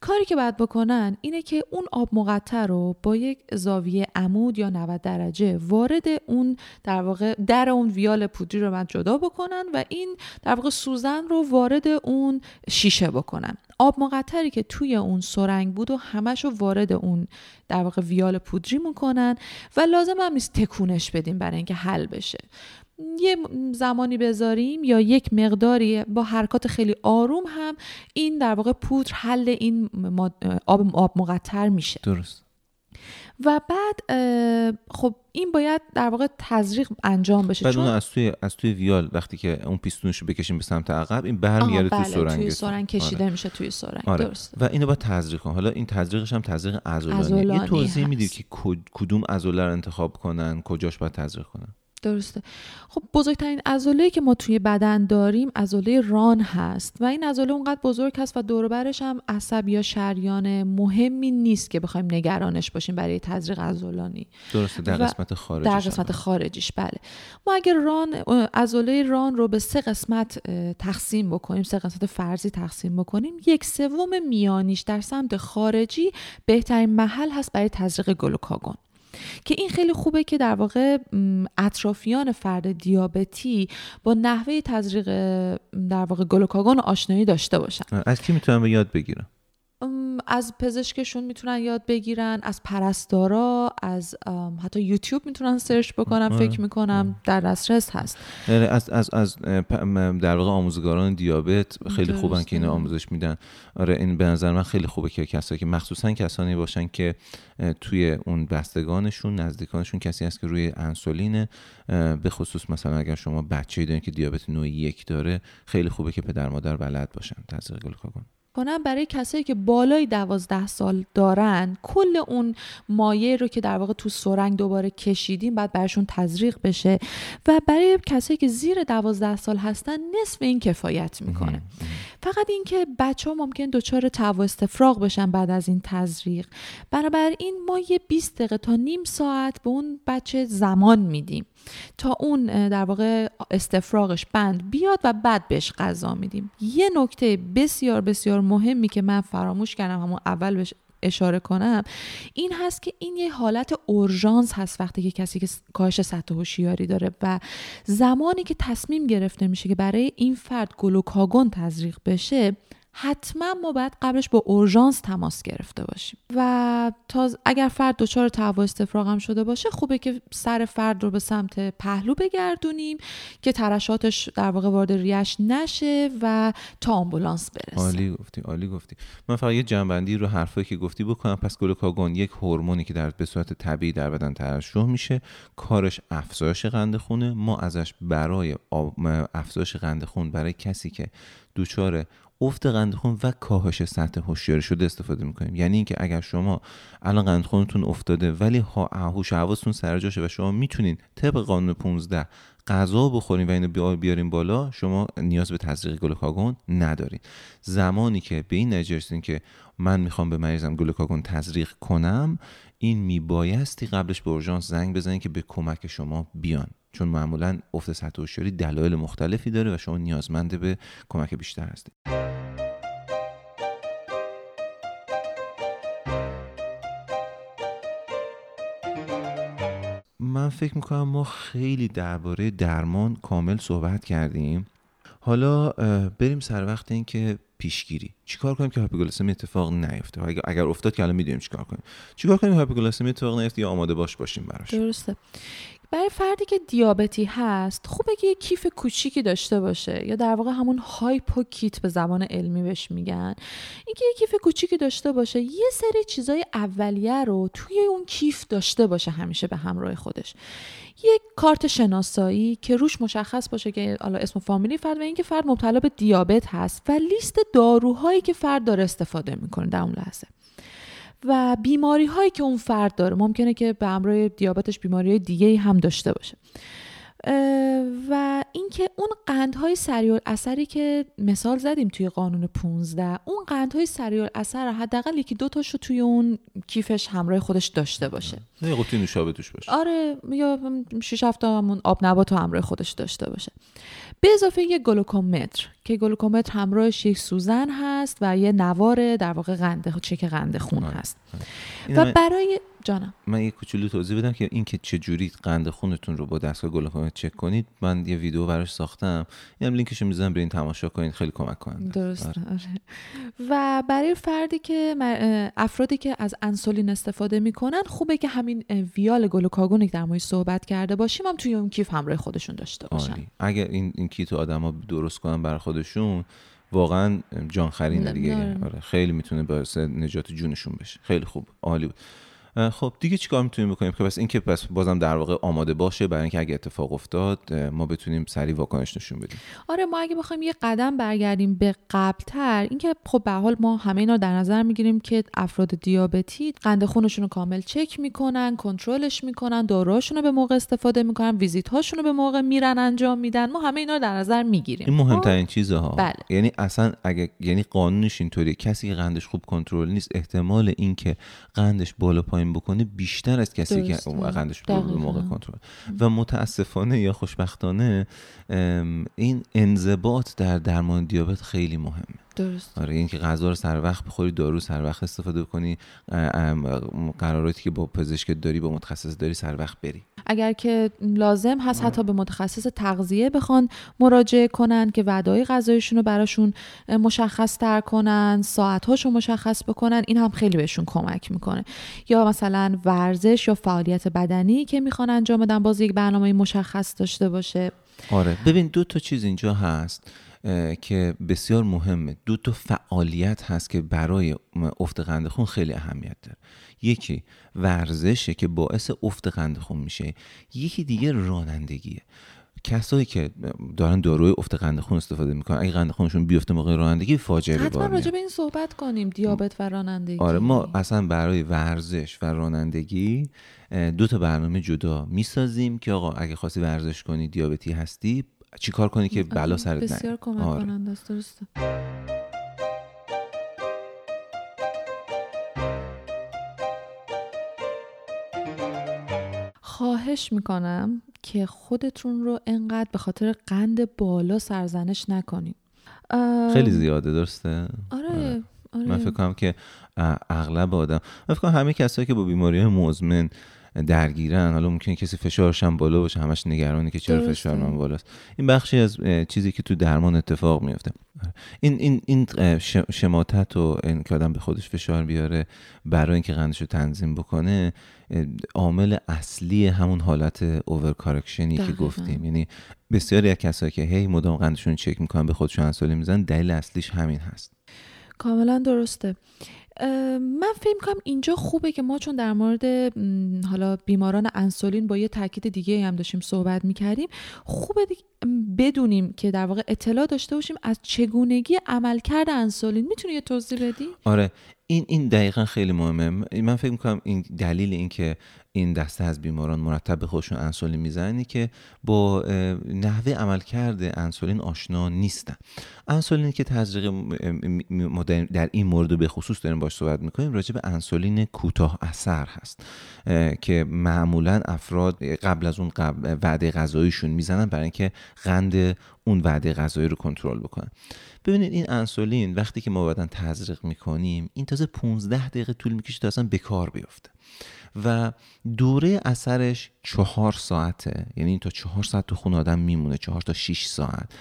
کاری که باید بکنن اینه که اون آب مقطر رو با یک زاویه عمود یا 90 درجه وارد اون در واقع در اون ویال پودری رو باید جدا بکنن و این در واقع سوزن رو وارد اون شیشه بکنن. آب مقطری که توی اون سرنگ بود و همش رو وارد اون در واقع ویال پودری می‌کنن و لازم هم نیست تکونش بدیم برای اینکه حل بشه. یه زمانی بذاریم یا یک مقداری با حرکات خیلی آروم هم این در واقع پودر حل این آب آب مقطر میشه. درست. و بعد خب این باید در واقع تزریق انجام بشه بعد چون از توی از توی ویال وقتی که اون پیستونش رو بکشیم به سمت عقب این برمیگرده بله، توی سرنگ توی سرنگ کشیده آره. میشه توی سرنگ. آره. درست و اینو باید تزریق کن حالا این تزریقش هم تزریق عضلانی. یه توضیح می‌دید که کدوم عضله رو انتخاب کنن کجاش باید تزریق کنن؟ درسته. خب بزرگترین عضله که ما توی بدن داریم عضله ران هست و این عضله اونقدر بزرگ هست و دوربرش هم عصب یا شریان مهمی نیست که بخوایم نگرانش باشیم برای تزریق عضلانی. درسته در قسمت خارجیش در قسمت خارجیش بله. ما اگر ران عضله ران رو به سه قسمت تقسیم بکنیم سه قسمت فرضی تقسیم بکنیم یک سوم میانیش در سمت خارجی بهترین محل هست برای تزریق گلوکاگون. که این خیلی خوبه که در واقع اطرافیان فرد دیابتی با نحوه تزریق در واقع گلوکاگون آشنایی داشته باشن. از کی می‌تونم به یاد بگیرم؟ از پزشکشون می‌تونن یاد بگیرن از پرستارا از حتی یوتیوب می‌تونن سرچ بکنن فکر می‌کنم در دسترس هست. یعنی از از از در واقع آموزگاران دیابت خیلی خوبن که این آموزش میدن. آره این به نظر من خیلی خوبه که کسایی که مخصوصا کسانی باشن که توی اون بستگانشون نزدیکانشون کسی هست که روی انسولین به خصوص مثلا اگر شما بچه‌ای دارین که دیابت نوع یک داره خیلی خوبه که پدر مادر بلد باشن. تزریق گلوکاگون کنم برای کسایی که بالای دوازده سال دارن کل اون مایه رو که در واقع تو سرنگ دوباره کشیدیم بعد برشون تزریق بشه و برای کسایی که زیر دوازده سال هستن نصف این کفایت می‌کنه. فقط اینکه بچه ها ممکن دچار تو استفراغ بشن بعد از این تزریق. این ما یه 20 دقیقه تا نیم ساعت به اون بچه زمان میدیم تا اون در واقع استفراغش بند بیاد و بعد بهش غذا میدیم. یه نکته بسیار بسیار مهمی که من فراموش کردم همون اول بهش اشاره کنم این هست که این یه حالت اورژانس هست وقتی که کسی که کاهش سطح هوشیاری داره و زمانی که تصمیم گرفته میشه که برای این فرد گلوکاگون تزریق بشه حتما ما باید قبلش با اورژانس تماس گرفته باشیم. و تا اگر فرد دچار تهوع استفراغ هم شده باشه خوبه که سر فرد رو به سمت پهلو بگردونیم که ترشاتش در واقع وارد ریش نشه و تا آمبولانس برسه. عالی گفتی عالی گفتی. من فقط یه جنبندی رو حرفایی که گفتی بکنم. پس گلوکاگون یک هورمونی که در به صورت طبیعی در بدن ترشح میشه کارش افزایش قند خونه. ما ازش برای افزایش قند خون برای کسی که دچار افت قند خون و کاهش سطح هوشیاری شده استفاده می‌کنیم. یعنی اینکه اگر شما الان قند خونتون افتاده ولی هوش حواستون سر جاشه و شما می‌تونین طبق قانون 15 غذا بخورین و اینو بیارین بالا شما نیاز به تزریق گلوکاگون ندارین. زمانی که به این نتیجه که من می‌خوام به مریضم گلوکاگون تزریق کنم این میبایستی قبلش به اورژانس زنگ بزنین که به کمک شما بیان. چون معمولا افت سطح هوشیاری دلایل مختلفی داره و شما نیازمنده به کمک بیشتر هستید. من فکر می‌کنم ما خیلی درباره درمان کامل صحبت کردیم. حالا بریم سر وقت این که پیشگیری. چیکار کنیم که هایپوگلیسمی اتفاق نیفته؟ اگر افتاد که الان می‌دونیم چیکار کنیم. چیکار کنیم هایپوگلیسمی اتفاق نیفته یا آماده باش باشیم براش؟ درسته. برای فردی که دیابتی هست خوبه که یه کیف کوچیکی داشته باشه یا در واقع همون هایپوکیت به زبان علمی بهش میگن. اینکه یه کیف کوچیکی داشته باشه یه سری چیزای اولیه رو توی اون کیف داشته باشه همیشه به همراه خودش. یک کارت شناسایی که روش مشخص باشه که حالا اسم فامیلی فرد و اینکه فرد مبتلا به دیابت هست و لیست داروهایی که فرد داره استفاده می‌کنه در اون لحظه. و بیماری هایی که اون فرد داره ممکنه که به همراه دیابتش بیماری های دیگه هم داشته باشه. و اینکه اون قندهای سریع اثری که مثال زدیم توی قانون 15 اون قندهای سریع اثر حداقل یکی دو تاشو توی اون کیفش همراه خودش داشته باشه. یه قوطی نوشابه توش باشه. آره یا 6 7 همون آب نبات همراه خودش داشته باشه. به اضافه یه گلوکومتر که گلوکومتر همراهش یک سوزن هست و یه نوار در واقع قند چک قند خون آره. هست. و برای جانم. من یه کوچولو توضیح بدم که اینکه چه جوری قند خونتون رو با دستگاه گلوکومتر چک کنید. من یه ویدیو براش ساختم. اینم لینکش می‌ذارم برین تماشا کنید. خیلی کمک کننده درست. آره. آره. و برای فردی که افرادی که از انسولین استفاده می‌کنن خوبه که همین ویال گلوکاگونی در مورد صحبت کرده باشیم هم توی اون کیف همراه خودشون داشته باشن. اگر این این کیت آدما درست کنن برای خودشون واقعا جان خرین دیگه آره. خیلی می‌تونه باعث نجات جونشون بشه. خیلی خوب. عالی بود. خب دیگه چیکار می‌تونیم بکنیم؟ که پس اینکه پس بازم در واقع آماده باشه برای اینکه اگه اتفاق افتاد ما بتونیم سریع واکنش نشون بدیم. آره ما اگه بخوایم یه قدم برگردیم به قبلتر اینکه خب به حال ما همه اینا در نظر می‌گیریم که افراد دیابتی قند خونشون رو کامل چک می‌کنن کنترلش می‌کنن داروهاشون رو به موقع استفاده می‌کنن ویزیت هاشون رو به موقع میرن انجام میدن. ما همه اینا رو در نظر می‌گیریم. این مهمترین خب؟ چیزها. بله. یعنی اصلا اگه یعنی قانونش اینطوری کسی قندش خوب کنترل نیست احتمال اینکه قندش بالا پایین بکنه بیشتر از کسی که قندش به موقع کنترل. و متاسفانه یا خوشبختانه این انضباط در درمان دیابت خیلی مهمه. درست. آره اینکه غذا رو سر وقت بخوری دارو سر وقت استفاده کنی قراراتی که با پزشک داری با متخصص داری سر وقت بری. اگر که لازم هست حتی به متخصص تغذیه بخوان مراجعه کنن که وعدای غذایشون رو براشون مشخص تر کنن ساعت هاشو مشخص بکنن این هم خیلی بهشون کمک می‌کنه. یا مثلا ورزش یا فعالیت بدنی که می‌خوان انجام بدن باز یک برنامه مشخص داشته باشه. آره. ببین دو تا چیز اینجا هست. که بسیار مهمه. دو تا فعالیت هست که برای افت قند خون خیلی اهمیت داره. یکی ورزشه که باعث افت قند خون میشه. یکی دیگه رانندگیه. کسایی که دارن داروی افت قند خون استفاده می‌کنن اگه قند خونشون بیفته موقع رانندگی فاجعه به حتما راجع به این صحبت کنیم دیابت و رانندگی. آره ما اصلا برای ورزش و رانندگی دو تا برنامه جدا می‌سازیم که آقا اگه خواستی ورزش کنی دیابتی هستی چیکار کنی که بلا سرت بسیار کمک آره. کننده است درسته خواهش می‌کنم که خودتون رو انقدر به خاطر قند بالا سرزنش نکنید خیلی زیاده درسته آره, آره. آره. من فکر کنم که اغلب آدم من فکر کنم همه کسایی که با بیماری مزمن درگیرن. حالا ممکنه کسی فشارش هم بالا باشه همش نگرانه که چرا فشار من بالاست. این بخشی از چیزی که تو درمان اتفاق میفته این این این شماتت و این که آدم به خودش فشار بیاره برای اینکه قندش رو تنظیم بکنه عامل اصلی همون حالت اوور کارکشنی که گفتیم. یعنی بسیاری از کسایی که هی مدام قندشون چک می‌کنن به خودشون انسولین می‌زنن دلیل اصلیش همین هست. کاملا درسته. من فکر کنم اینجا خوبه که ما چون در مورد حالا بیماران انسولین با یه تاکید دیگه هم داشتیم صحبت می‌کردیم خوبه بدونیم که در واقع اطلاع داشته باشیم از چگونگی عملکرد انسولین. می‌تونی یه توضیح بدی؟ آره. این این دقیقا خیلی مهمه. من فکر می‌کنم این دلیل این که این دسته از بیماران مرتب به خودشون انسولین می‌زنی که با نحوه عملکرد انسولین آشنا نیستن. انسولینی که تزریق در این مورد به خصوص داریم باش صحبت می‌کنیم راجع به انسولین کوتاه اثر هست که معمولا افراد قبل از اون قبل وعده غذاییشون می‌زنن برای اینکه قند اون وعده غذایی رو کنترل بکنن. ببینید این انسولین وقتی که ما بدن تزریق می‌کنیم این تازه 15 دقیقه طول می‌کشه تا اصلا به کار بیفته. و دوره اثرش چهار ساعته. یعنی تا چهار ساعت تو خون آدم میمونه چهار تا 6 ساعت.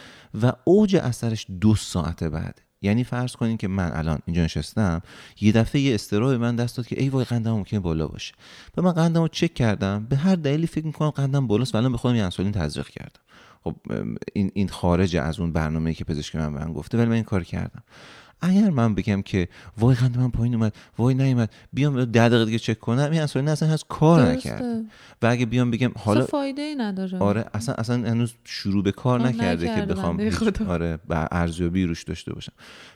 و اوج اثرش دو ساعت بعده یعنی فرض کنین که من الان اینجا نشستم یه دفعه یه استراب من دست داد که ای وای قندم ممکنه بالا باشه. و من قندم رو چک کردم به هر دلیلی فکر می‌کنم قندم بالاست ولی به خودم یه انسولین تزریق کردم. خب این این خارج از اون برنامه‌ای که پزشک من به من گفته ولی من این کار کردم. اگر من بگم که وای قند من پایین اومد وای نیومد بیام ده دقیقه دیگه چک کنم این اصلا اصلا هست کار نکرد. و اگه بیام بگم حالا فایده ای نداره. آره اصلا اصلا هنوز شروع به کار نکرده که بخوام آره به ارزیابی روش داشته باشم.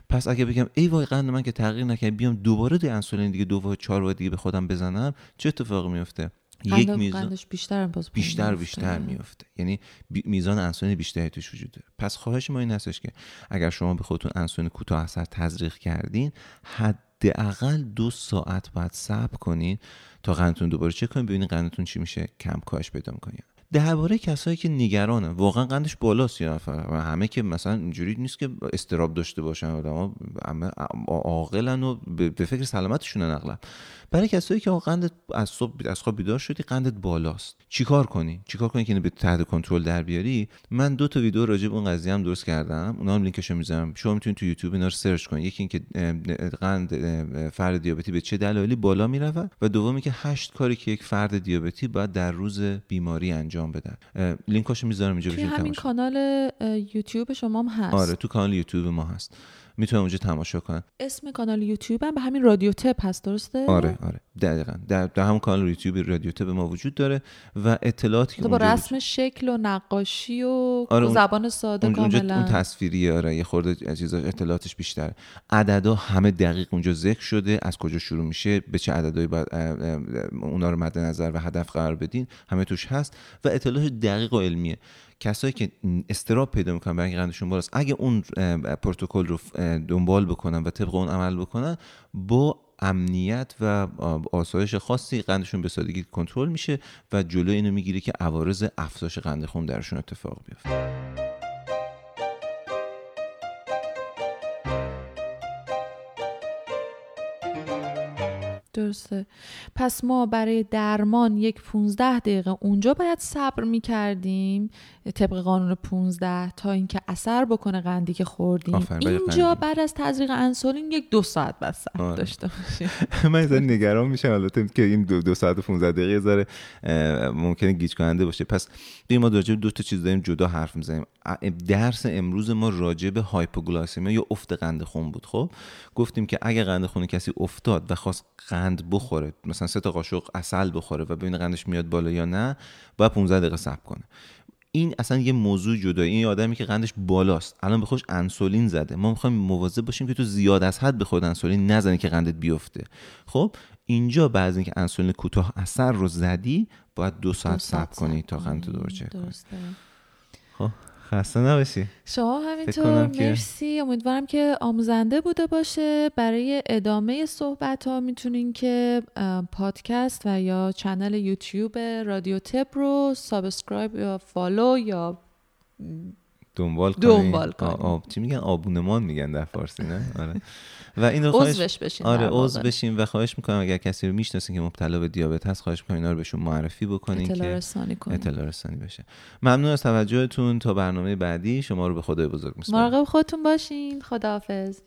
پس اگه بگم ای وای قند من که تغییر نکرد بیام دوباره دی انسولین دیگه دو و چهار دیگه به خودم بزنم چه اتفاقی میفته؟ یک میزان بیشتر بیشتر بیشتر میفته یعنی میزان انسولین بیشتری توش وجود داره. پس خواهش ما این هستش که اگر شما به خودتون انسولین کوتاه اثر تزریق کردین حداقل دو ساعت باید صبر کنین تا قندتون دوباره چک کنین ببینین قندتون چی میشه کم کاهش پیدا می‌کنین درباره کسایی که نگرانه واقعا قندش بالاست یا نفر و همه که مثلا اینجوری نیست که استراب داشته باشن آدم همه عاقلن و به فکر سلامتشون اغلب. برای کسایی که قند از صبح از خواب بیدار شدی قندت بالاست. چیکار کنی؟ چیکار کنی که اینو به تحت کنترل در بیاری؟ من دو تا ویدیو راجع به اون قضیه هم درست کردم. اونا هم لینکشو می‌ذارم. شما می‌تونید تو یوتیوب اینا رو سرچ کنید. یکی اینکه قند فرد دیابتی به چه دلایلی بالا میره و دومی که هشت کاری که یک فرد دیابتی باید در روز بیماری انجام بدن. لینکاشو می‌ذارم اینجا همین کانال یوتیوب شما هم هست. آره تو کانال یوتیوب ما هست. می‌تونن اونجا تماشا کنن. اسم کانال یوتیوب هم به همین رادیو تپ هست درسته؟ آره آره. دقیقا. در, در همون کانال یوتیوب رادیو تپ ما وجود داره و اطلاعاتی که با رسم شکل و نقاشی و آره زبان ساده اون کاملا. اون تصویریه آره. یه خورده چیزا اطلاعاتش بیشتره. عددا همه دقیق اونجا ذکر شده. از کجا شروع میشه؟ به چه عددهایی باید اونا رو مد نظر و هدف قرار بدین؟ همه توش هست و اطلاعات دقیق و علمیه. کسایی که استراب پیدا می‌کنن برای قندشون بالاست اگه اون پروتکل رو دنبال بکنن و طبق اون عمل بکنن با امنیت و آسایش خاصی قندشون به سادگی کنترل میشه و جلو اینو می‌گیره که عوارض افزایش قند خون درشون اتفاق بیفته. درسته. پس ما برای درمان یک 15 دقیقه اونجا باید صبر می کردیم طبق قانون 15 تا اینکه اثر بکنه قندی که خوردیم. اینجا بعد از تزریق انسولین یک دو ساعت بعد صبر آره. داشته باشیم. من نگران میشم البته که این دو, دو ساعت و 15 دقیقه ذره ممکنه گیج کننده باشه. پس بیم ما راجع دو تا چیز داریم جدا حرف می‌زنیم. درس امروز ما راجع به هایپوگلایسمی یا افت قند خون بود خب؟ گفتیم که اگه قند خون کسی افتاد و خواست قند بخوره مثلا سه تا قاشق اصل بخوره و ببینه قندش میاد بالا یا نه باید 15 دقیقه صبر کنه. این اصلا یه موضوع جدایی. این آدمی که قندش بالاست. الان به خوش انسولین زده. ما می‌خوایم مواظب باشیم که تو زیاد از حد به خود انسولین نزنی که قندت بیفته. خب اینجا بعد اینکه انسولین کوتاه اثر رو زدی باید دو ساعت صبر کنی تا قند دور چک کنی. خب؟ خسته نباشی. شما همینطور مرسی. امیدوارم که آموزنده بوده باشه. برای ادامه صحبت ها می‌تونین که پادکست و یا channel یوتیوب رادیو تپ رو subscribe یا follow یا دنبال کنین دنبال کنین چی میگن؟ آبونمان میگن در فارسی نه؟ آره. و این رو خواهش بشین آره عضو بشین و خواهش می‌کنم اگر کسی رو می‌شناسین که مبتلا به دیابت هست خواهش می‌کنم اینا رو بهشون معرفی بکنین اطلاع رسانی کنین. اطلاع رسانی بشه. ممنون از توجهتون. تا برنامه بعدی شما رو به خدای بزرگ میسپارم. مراقب خودتون باشین. خداحافظ.